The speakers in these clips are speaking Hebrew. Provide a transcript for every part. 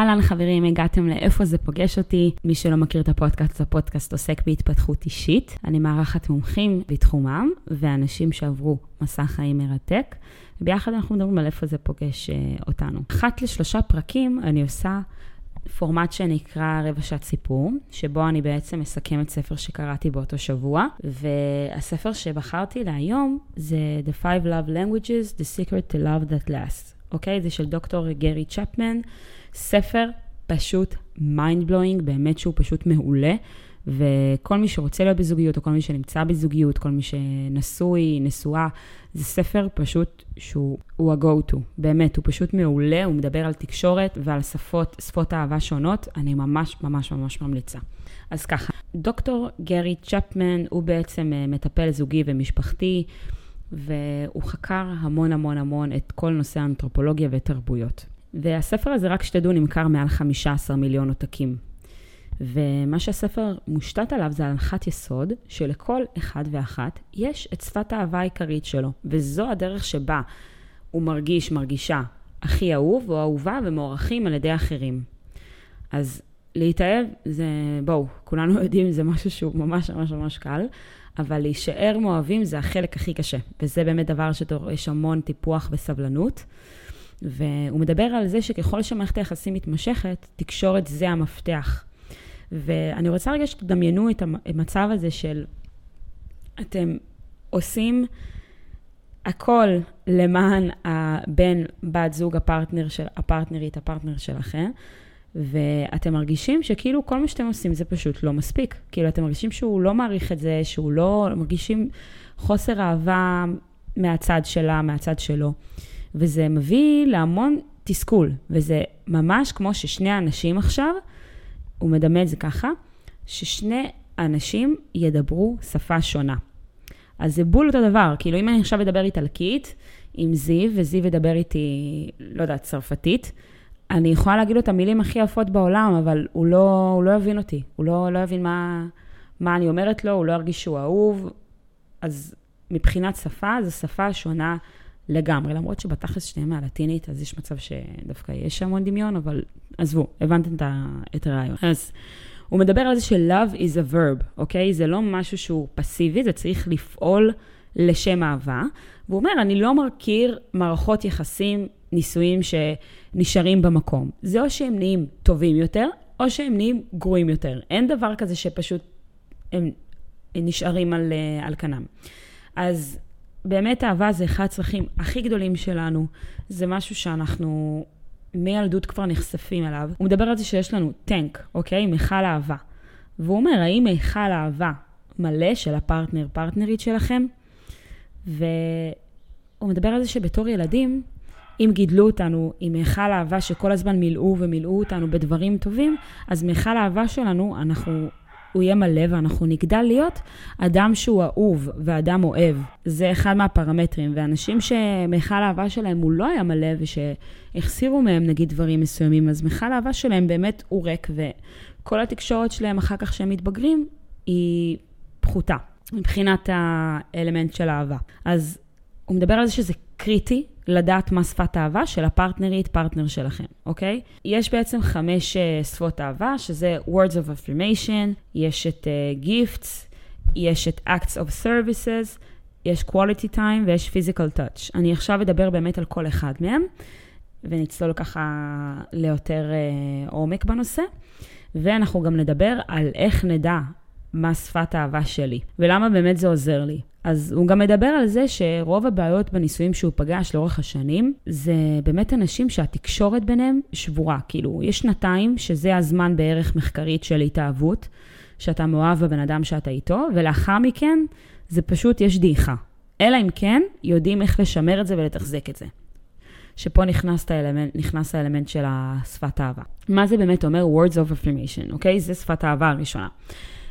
אהלן חברים, הגעתם לאיפה זה פוגש אותי. מי שלא מכיר את הפודקאסט, הפודקאסט עוסק בהתפתחות אישית. אני מארחת מומחים בתחומם ואנשים שעברו מסע חיים מרתק. וביחד אנחנו מדברים על איפה זה פוגש uh, אותנו. אחת לשלושה פרקים אני עושה פורמט שנקרא רבע שעת סיפור, שבו אני בעצם מסכמת ספר שקראתי באותו שבוע, והספר שבחרתי להיום זה The Five Love Languages, The Secret to Love That Lasts. אוקיי? זה של דוקטור גרי צ'פמן, ספר פשוט mind blowing, באמת שהוא פשוט מעולה. וכל מי שרוצה להיות בזוגיות, או כל מי שנמצא בזוגיות, כל מי שנשוי, נשואה, זה ספר פשוט שהוא ה-go-to. באמת, הוא פשוט מעולה, הוא מדבר על תקשורת ועל שפות, שפות אהבה שונות, אני ממש ממש ממש ממליצה. אז ככה, דוקטור גרי צ'פמן הוא בעצם אה, מטפל זוגי ומשפחתי, והוא חקר המון המון המון את כל נושא האנתרופולוגיה ותרבויות. והספר הזה, רק שתדעו, נמכר מעל 15 מיליון עותקים. ומה שהספר מושתת עליו זה הנחת יסוד, שלכל אחד ואחת יש את שפת האהבה העיקרית שלו, וזו הדרך שבה הוא מרגיש, מרגישה, הכי אהוב או אהובה ומוערכים על ידי אחרים. אז להתאהב זה, בואו, כולנו יודעים, זה משהו שהוא ממש ממש ממש קל, אבל להישאר מאוהבים זה החלק הכי קשה, וזה באמת דבר שדורש המון טיפוח וסבלנות. והוא מדבר על זה שככל שמערכת היחסים מתמשכת, תקשורת זה המפתח. ואני רוצה רגע שתדמיינו את המצב הזה של אתם עושים הכל למען הבן, בת זוג, הפרטנר של, הפרטנרית, הפרטנר שלכם, ואתם מרגישים שכאילו כל מה שאתם עושים זה פשוט לא מספיק. כאילו, אתם מרגישים שהוא לא מעריך את זה, שהוא לא, מרגישים חוסר אהבה מהצד שלה, מהצד שלו. וזה מביא להמון תסכול, וזה ממש כמו ששני אנשים עכשיו, הוא מדמה את זה ככה, ששני אנשים ידברו שפה שונה. אז זה בול אותו דבר, כאילו אם אני עכשיו אדבר איטלקית עם זיו, וזיו ידבר איתי, לא יודעת, צרפתית, אני יכולה להגיד לו את המילים הכי יפות בעולם, אבל הוא לא, הוא לא יבין אותי, הוא לא, לא יבין מה, מה אני אומרת לו, הוא לא ירגיש שהוא אהוב. אז מבחינת שפה, זו שפה שונה לגמרי, למרות שבתכלס שניהם מהלטינית, אז יש מצב שדווקא יש המון דמיון, אבל עזבו, הבנתם את הרעיון. אז הוא מדבר על זה ש-love is a verb, אוקיי? זה לא משהו שהוא פסיבי, זה צריך לפעול לשם אהבה. והוא אומר, אני לא מכיר מערכות יחסים, נישואים שנשארים במקום. זה או שהם נהיים טובים יותר, או שהם נהיים גרועים יותר. אין דבר כזה שפשוט הם נשארים על, אה, על כנם. אז באמת אהבה זה אחד הצרכים הכי גדולים שלנו. זה משהו שאנחנו מילדות כבר נחשפים אליו. הוא מדבר על זה שיש לנו טנק, אוקיי? מכל אהבה. והוא אומר, האם מכל אהבה מלא של הפרטנר, פרטנרית שלכם? והוא מדבר על זה שבתור ילדים, אם גידלו אותנו עם מכל אהבה שכל הזמן מילאו ומילאו אותנו בדברים טובים, אז מכל האהבה שלנו, אנחנו הוא יהיה מלא ואנחנו נגדל להיות אדם שהוא אהוב ואדם אוהב. זה אחד מהפרמטרים. ואנשים שמכל האהבה שלהם הוא לא היה מלא ושהחסירו מהם נגיד דברים מסוימים, אז מכל האהבה שלהם באמת הוא ריק, וכל התקשורת שלהם אחר כך שהם מתבגרים היא פחותה מבחינת האלמנט של האהבה. אז הוא מדבר על זה שזה קריטי לדעת מה שפת אהבה של הפרטנרית, פרטנר שלכם, אוקיי? יש בעצם חמש uh, שפות אהבה, שזה words of affirmation, יש את uh, gifts, יש את acts of services, יש quality time ויש physical touch. אני עכשיו אדבר באמת על כל אחד מהם, ונצלול ככה ליותר uh, עומק בנושא. ואנחנו גם נדבר על איך נדע מה שפת האהבה שלי, ולמה באמת זה עוזר לי. אז הוא גם מדבר על זה שרוב הבעיות בנישואים שהוא פגש לאורך השנים, זה באמת אנשים שהתקשורת ביניהם שבורה. כאילו, יש שנתיים, שזה הזמן בערך מחקרית של התאהבות, שאתה מאוהב בבן אדם שאתה איתו, ולאחר מכן זה פשוט, יש דעיכה. אלא אם כן, יודעים איך לשמר את זה ולתחזק את זה. שפה נכנס האלמנט, נכנס האלמנט של השפת האהבה. מה זה באמת אומר words of affirmation, אוקיי? זה שפת האהבה הראשונה.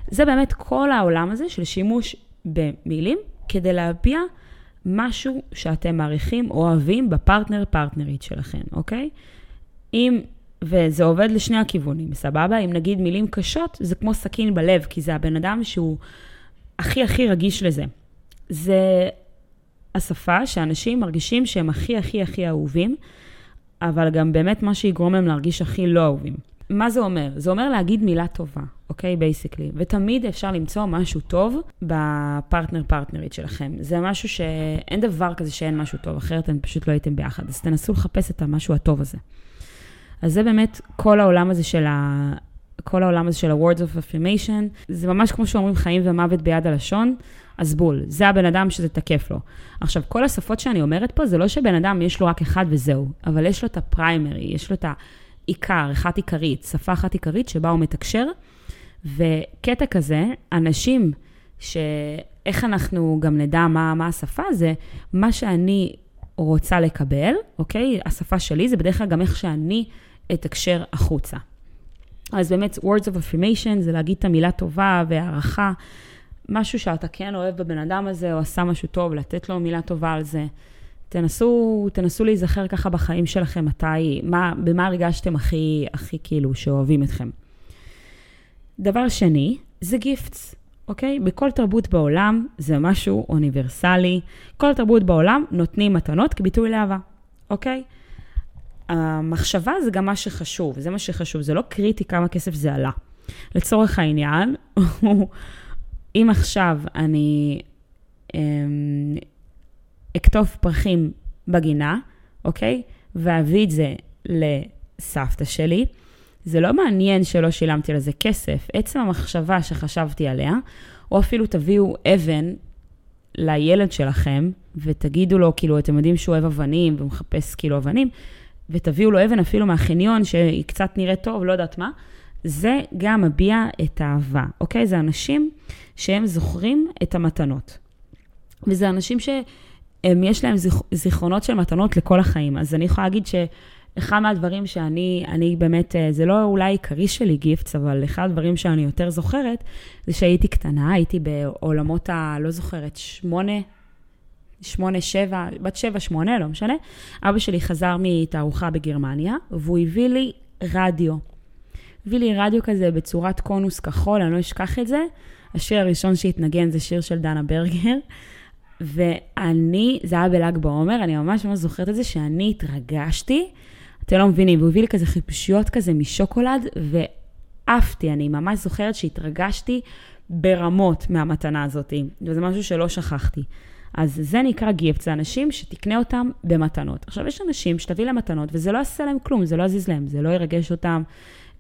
זה באמת כל העולם הזה של שימוש במילים כדי להביע משהו שאתם מעריכים או אוהבים בפרטנר פרטנרית שלכם, אוקיי? אם, וזה עובד לשני הכיוונים, סבבה? אם נגיד מילים קשות, זה כמו סכין בלב, כי זה הבן אדם שהוא הכי הכי רגיש לזה. זה השפה שאנשים מרגישים שהם הכי הכי הכי אהובים, אבל גם באמת מה שיגרום להם להרגיש הכי לא אהובים. מה זה אומר? זה אומר להגיד מילה טובה, אוקיי? basically. ותמיד אפשר למצוא משהו טוב בפרטנר פרטנרית שלכם. זה משהו שאין דבר כזה שאין משהו טוב, אחרת אתם פשוט לא הייתם ביחד. אז תנסו לחפש את המשהו הטוב הזה. אז זה באמת כל העולם הזה של ה... כל העולם הזה של ה-words of affirmation, זה ממש כמו שאומרים חיים ומוות ביד הלשון, אז בול, זה הבן אדם שזה תקף לו. עכשיו, כל השפות שאני אומרת פה, זה לא שבן אדם יש לו רק אחד וזהו, אבל יש לו את הפריימרי, יש לו את העיקר, אחת עיקרית, שפה אחת עיקרית שבה הוא מתקשר, וקטע כזה, אנשים שאיך אנחנו גם נדע מה, מה השפה, זה מה שאני רוצה לקבל, אוקיי? השפה שלי זה בדרך כלל גם איך שאני אתקשר החוצה. אז באמת, words of affirmation זה להגיד את המילה טובה והערכה, משהו שאתה כן אוהב בבן אדם הזה, או עשה משהו טוב, לתת לו מילה טובה על זה. תנסו, תנסו להיזכר ככה בחיים שלכם, מתי, מה, במה הרגשתם הכי, הכי כאילו שאוהבים אתכם. דבר שני, זה גיפטס, אוקיי? בכל תרבות בעולם זה משהו אוניברסלי. כל תרבות בעולם נותנים מתנות כביטוי לאהבה, אוקיי? המחשבה זה גם מה שחשוב, זה מה שחשוב, זה לא קריטי כמה כסף זה עלה. לצורך העניין, אם עכשיו אני אמ, אקטוף פרחים בגינה, אוקיי? ואביא את זה לסבתא שלי, זה לא מעניין שלא שילמתי לזה כסף. עצם המחשבה שחשבתי עליה, או אפילו תביאו אבן לילד שלכם, ותגידו לו, כאילו, אתם יודעים שהוא אוהב אבנים, והוא מחפש כאילו אבנים, ותביאו לו אבן אפילו מהחניון, שהיא קצת נראית טוב, לא יודעת מה, זה גם מביע את האהבה, אוקיי? זה אנשים שהם זוכרים את המתנות. וזה אנשים שיש להם זיכ, זיכרונות של מתנות לכל החיים. אז אני יכולה להגיד שאחד מהדברים שאני, אני באמת, אה, זה לא אולי עיקרי שלי גיפטס, אבל אחד הדברים שאני יותר זוכרת, זה שהייתי קטנה, הייתי בעולמות ה... לא זוכרת, שמונה, שמונה, שבע, בת שבע, שמונה, לא משנה. אבא שלי חזר מתערוכה בגרמניה, והוא הביא לי רדיו. הביא לי רדיו כזה בצורת קונוס כחול, אני לא אשכח את זה. השיר הראשון שהתנגן זה שיר של דנה ברגר. ואני, זה היה בל"ג בעומר, אני ממש ממש זוכרת את זה, שאני התרגשתי. אתם לא מבינים, והוא הביא לי כזה חיפושיות כזה משוקולד, ועפתי, אני ממש זוכרת שהתרגשתי ברמות מהמתנה הזאת, וזה משהו שלא שכחתי. אז זה נקרא גיפט, זה אנשים שתקנה אותם במתנות. עכשיו, יש אנשים שתביא להם מתנות, וזה לא יעשה להם כלום, זה לא יזיז להם, זה לא ירגש אותם,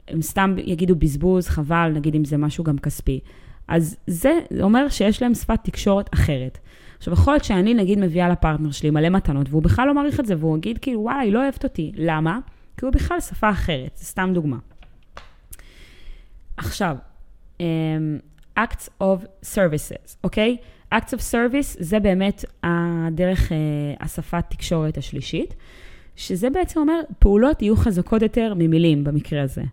הם סתם יגידו בזבוז, חבל, נגיד אם זה משהו גם כספי. אז זה אומר שיש להם שפת תקשורת אחרת. עכשיו, יכול להיות שאני נגיד מביאה לפרטנר שלי מלא מתנות, והוא בכלל לא מעריך את זה, והוא יגיד כאילו, וואלה, היא לא אוהבת אותי. למה? כי הוא בכלל שפה אחרת, זה סתם דוגמה. עכשיו, um, acts of services, אוקיי? Okay? acts of service זה באמת הדרך, uh, השפת תקשורת השלישית, שזה בעצם אומר, פעולות יהיו חזקות יותר ממילים במקרה הזה.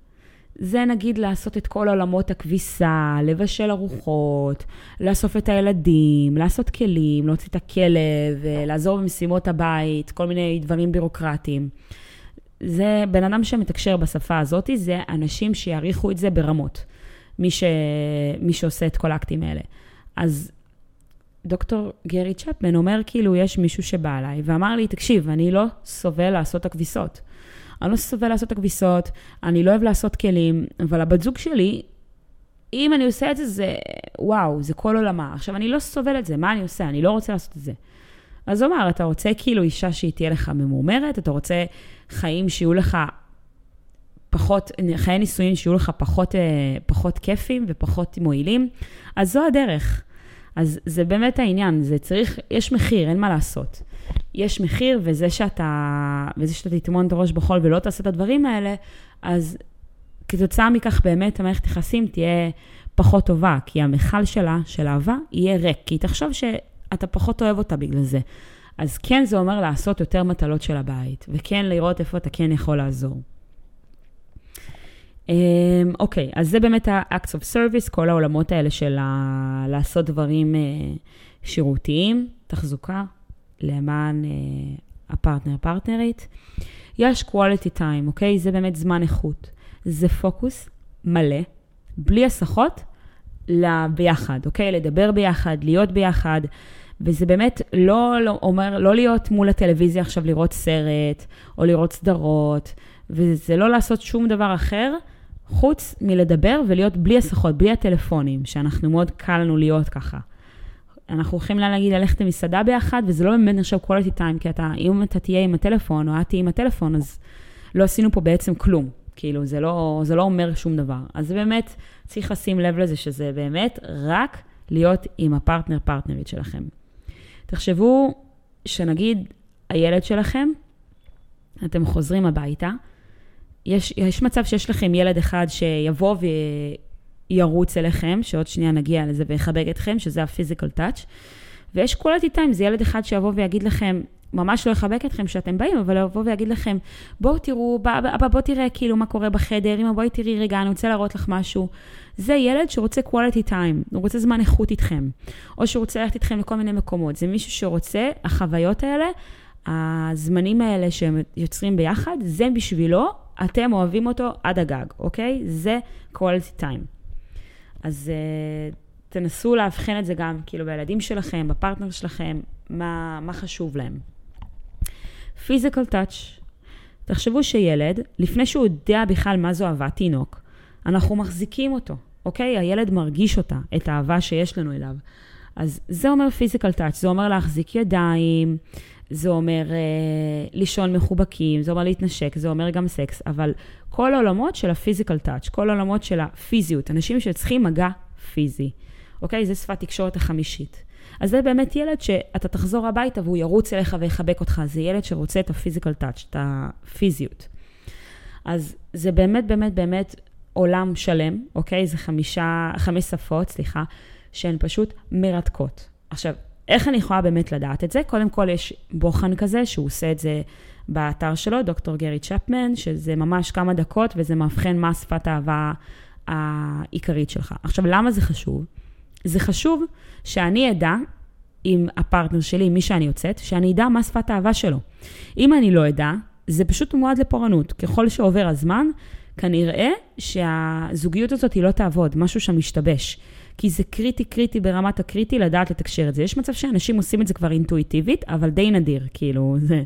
זה נגיד לעשות את כל עולמות הכביסה, לבשל ארוחות, לאסוף את הילדים, לעשות כלים, להוציא את הכלב, לעזור במשימות הבית, כל מיני דברים בירוקרטיים. זה בן אדם שמתקשר בשפה הזאת, זה אנשים שיעריכו את זה ברמות, מי, ש... מי שעושה את כל האקטים האלה. אז דוקטור גרי צ'פמן אומר כאילו, יש מישהו שבא אליי ואמר לי, תקשיב, אני לא סובל לעשות את הכביסות. אני לא סובל לעשות את הכביסות, אני לא אוהב לעשות כלים, אבל הבת זוג שלי, אם אני עושה את זה, זה וואו, זה כל עולמה. עכשיו, אני לא סובל את זה, מה אני עושה? אני לא רוצה לעשות את זה. אז הוא אמר, אתה רוצה כאילו אישה שהיא תהיה לך ממומרת, אתה רוצה חיים שיהיו לך פחות, חיי נישואים שיהיו לך פחות, אה, פחות כיפים ופחות מועילים, אז זו הדרך. אז זה באמת העניין, זה צריך, יש מחיר, אין מה לעשות. יש מחיר, וזה שאתה, וזה שאתה תטמון את הראש בחול ולא תעשה את הדברים האלה, אז כתוצאה מכך באמת המערכת יחסים תהיה פחות טובה, כי המכל שלה, של אהבה, יהיה ריק, כי היא תחשוב שאתה פחות אוהב אותה בגלל זה. אז כן, זה אומר לעשות יותר מטלות של הבית, וכן לראות איפה אתה כן יכול לעזור. אמ, אוקיי, אז זה באמת ה-acts of service, כל העולמות האלה של לעשות דברים uh, שירותיים, תחזוקה, למען uh, הפרטנר, פרטנרית. יש quality time, אוקיי? זה באמת זמן איכות. זה פוקוס מלא, בלי הסחות, ביחד, אוקיי? לדבר ביחד, להיות ביחד. וזה באמת לא, לא אומר, לא להיות מול הטלוויזיה עכשיו לראות סרט, או לראות סדרות, וזה לא לעשות שום דבר אחר, חוץ מלדבר ולהיות בלי הסחות, בלי הטלפונים, שאנחנו מאוד קל לנו להיות ככה. אנחנו הולכים להגיד ללכת למסעדה ביחד, וזה לא באמת נחשב quality time, כי אתה, אם אתה תהיה עם הטלפון, או את תהיה עם הטלפון, אז לא עשינו פה בעצם כלום. כאילו, זה לא, זה לא אומר שום דבר. אז באמת, צריך לשים לב לזה שזה באמת רק להיות עם הפרטנר, פרטנרית שלכם. תחשבו שנגיד הילד שלכם, אתם חוזרים הביתה, יש, יש מצב שיש לכם ילד אחד שיבוא וירוץ אליכם, שעוד שנייה נגיע לזה ויחבק אתכם, שזה הפיזיקל טאץ', ויש quality time, זה ילד אחד שיבוא ויגיד לכם, ממש לא יחבק אתכם כשאתם באים, אבל יבוא ויגיד לכם, בואו תראו, אבא בוא תראה כאילו מה קורה בחדר, אמא בואי תראי רגע, אני רוצה להראות לך משהו. זה ילד שרוצה quality time, הוא רוצה זמן איכות איתכם, או שהוא רוצה ללכת איתכם לכל מיני מקומות. זה מישהו שרוצה, החוויות האלה, הזמנים האלה שהם יוצרים ביחד, זה בשבילו, אתם אוהבים אותו עד הגג, אוקיי? זה quality time. אז uh, תנסו לאבחן את זה גם, כאילו, בילדים שלכם, בפרטנר שלכם, מה, מה חשוב להם. physical touch, תחשבו שילד, לפני שהוא יודע בכלל מה זו אהבת תינוק, אנחנו מחזיקים אותו, אוקיי? הילד מרגיש אותה, את האהבה שיש לנו אליו. אז זה אומר physical touch, זה אומר להחזיק ידיים, זה אומר אה, לישון מחובקים, זה אומר להתנשק, זה אומר גם סקס, אבל כל העולמות של ה physical touch, כל העולמות של הפיזיות, אנשים שצריכים מגע פיזי, אוקיי? זה שפת תקשורת החמישית. אז זה באמת ילד שאתה תחזור הביתה והוא ירוץ אליך ויחבק אותך, זה ילד שרוצה את הפיזיקל טאץ', את הפיזיות. אז זה באמת באמת באמת עולם שלם, אוקיי? זה חמישה, חמש שפות, סליחה, שהן פשוט מרתקות. עכשיו, איך אני יכולה באמת לדעת את זה? קודם כל יש בוחן כזה, שהוא עושה את זה באתר שלו, דוקטור גרי צ'פמן, שזה ממש כמה דקות וזה מאבחן מה שפת האהבה העיקרית שלך. עכשיו, למה זה חשוב? זה חשוב שאני אדע עם הפרטנר שלי, עם מי שאני יוצאת, שאני אדע מה שפת האהבה שלו. אם אני לא אדע, זה פשוט מועד לפורענות. ככל שעובר הזמן, כנראה שהזוגיות הזאת היא לא תעבוד, משהו שם משתבש. כי זה קריטי קריטי ברמת הקריטי לדעת לתקשר את זה. יש מצב שאנשים עושים את זה כבר אינטואיטיבית, אבל די נדיר, כאילו, זה,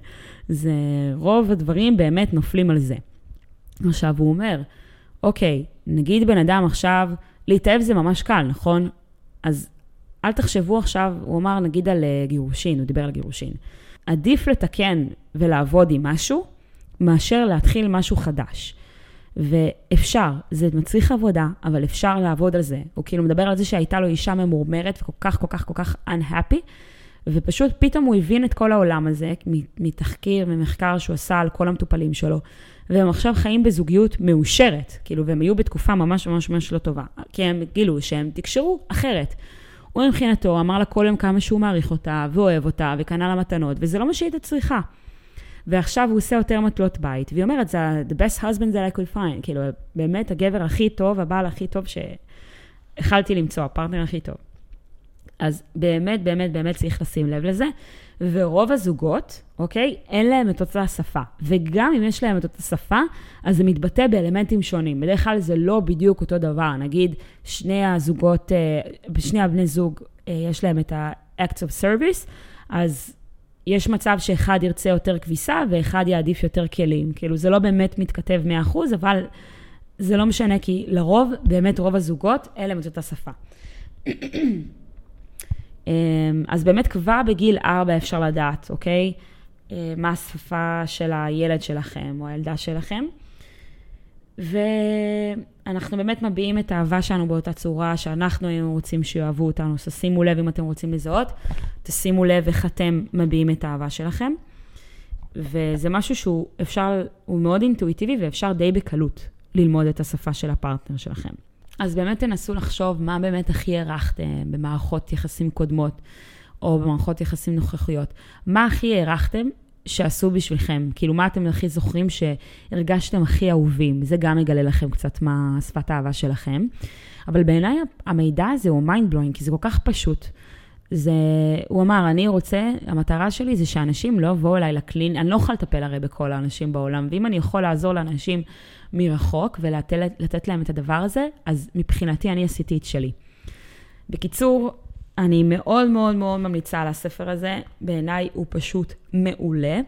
זה רוב הדברים באמת נופלים על זה. עכשיו, הוא אומר, אוקיי, נגיד בן אדם עכשיו, להתאהב זה ממש קל, נכון? אז אל תחשבו עכשיו, הוא אמר נגיד על אה, גירושין, הוא דיבר על גירושין. עדיף לתקן ולעבוד עם משהו, מאשר להתחיל משהו חדש. ואפשר, זה מצריך עבודה, אבל אפשר לעבוד על זה. הוא כאילו מדבר על זה שהייתה לו אישה ממורמרת וכל כך, כל כך, כל כך unhappy, ופשוט פתאום הוא הבין את כל העולם הזה, מתחקיר, ממחקר שהוא עשה על כל המטופלים שלו, והם עכשיו חיים בזוגיות מאושרת, כאילו, והם היו בתקופה ממש ממש ממש לא טובה, כי הם גילו שהם תקשרו אחרת. הוא מבחינתו אמר לה כל יום כמה שהוא מעריך אותה, ואוהב אותה, וקנה לה מתנות, וזה לא מה שהיא הייתה צריכה. ועכשיו הוא עושה יותר מטלות בית, והיא אומרת, זה the best husband that I could find, כאילו, באמת הגבר הכי טוב, הבעל הכי טוב שהחלתי למצוא, הפרטנר הכי טוב. אז באמת, באמת, באמת צריך לשים לב לזה. ורוב הזוגות, אוקיי, אין להם את אותה שפה. וגם אם יש להם את אותה שפה, אז זה מתבטא באלמנטים שונים. בדרך כלל זה לא בדיוק אותו דבר. נגיד, שני הזוגות, אה, שני הבני זוג, אה, יש להם את ה-acts of service, אז יש מצב שאחד ירצה יותר כביסה ואחד יעדיף יותר כלים. כאילו, זה לא באמת מתכתב 100%, אבל זה לא משנה, כי לרוב, באמת רוב הזוגות, אין להם את אותה שפה. אמ, אז באמת כבר בגיל 4 אפשר לדעת, אוקיי? אה, מה השפה של הילד שלכם או הילדה שלכם. ואנחנו באמת מביעים את האהבה שלנו באותה צורה שאנחנו היינו רוצים שיאהבו אותנו. אז שימו לב אם אתם רוצים לזהות, תשימו לב איך אתם מביעים את האהבה שלכם. וזה משהו שהוא אפשר, הוא מאוד אינטואיטיבי ואפשר די בקלות ללמוד את השפה של הפרטנר שלכם. אז באמת תנסו לחשוב מה באמת הכי הערכתם במערכות יחסים קודמות, או במערכות יחסים נוכחיות. מה הכי הערכתם שעשו בשבילכם? כאילו, מה אתם הכי זוכרים שהרגשתם הכי אהובים? זה גם יגלה לכם קצת מה שפת האהבה שלכם. אבל בעיניי המידע הזה הוא mind blowing, כי זה כל כך פשוט. זה, הוא אמר, אני רוצה, המטרה שלי זה שאנשים לא יבואו אליי לקלין, אני לא יכולה לטפל הרי בכל האנשים בעולם, ואם אני יכול לעזור לאנשים מרחוק ולתת להם את הדבר הזה, אז מבחינתי אני עשיתי את שלי. בקיצור, אני מאוד מאוד מאוד ממליצה על הספר הזה, בעיניי הוא פשוט מעולה.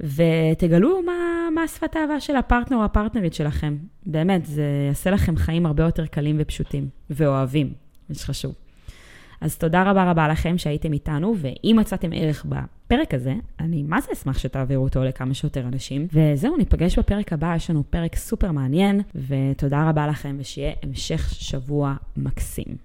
ותגלו מה, מה שפת האהבה של הפרטנר או הפרטנרית שלכם. באמת, זה יעשה לכם חיים הרבה יותר קלים ופשוטים, ואוהבים, זה חשוב. אז תודה רבה רבה לכם שהייתם איתנו, ואם מצאתם ערך בפרק הזה, אני מה זה אשמח שתעבירו אותו לכמה שיותר אנשים. וזהו, ניפגש בפרק הבא, יש לנו פרק סופר מעניין, ותודה רבה לכם, ושיהיה המשך שבוע מקסים.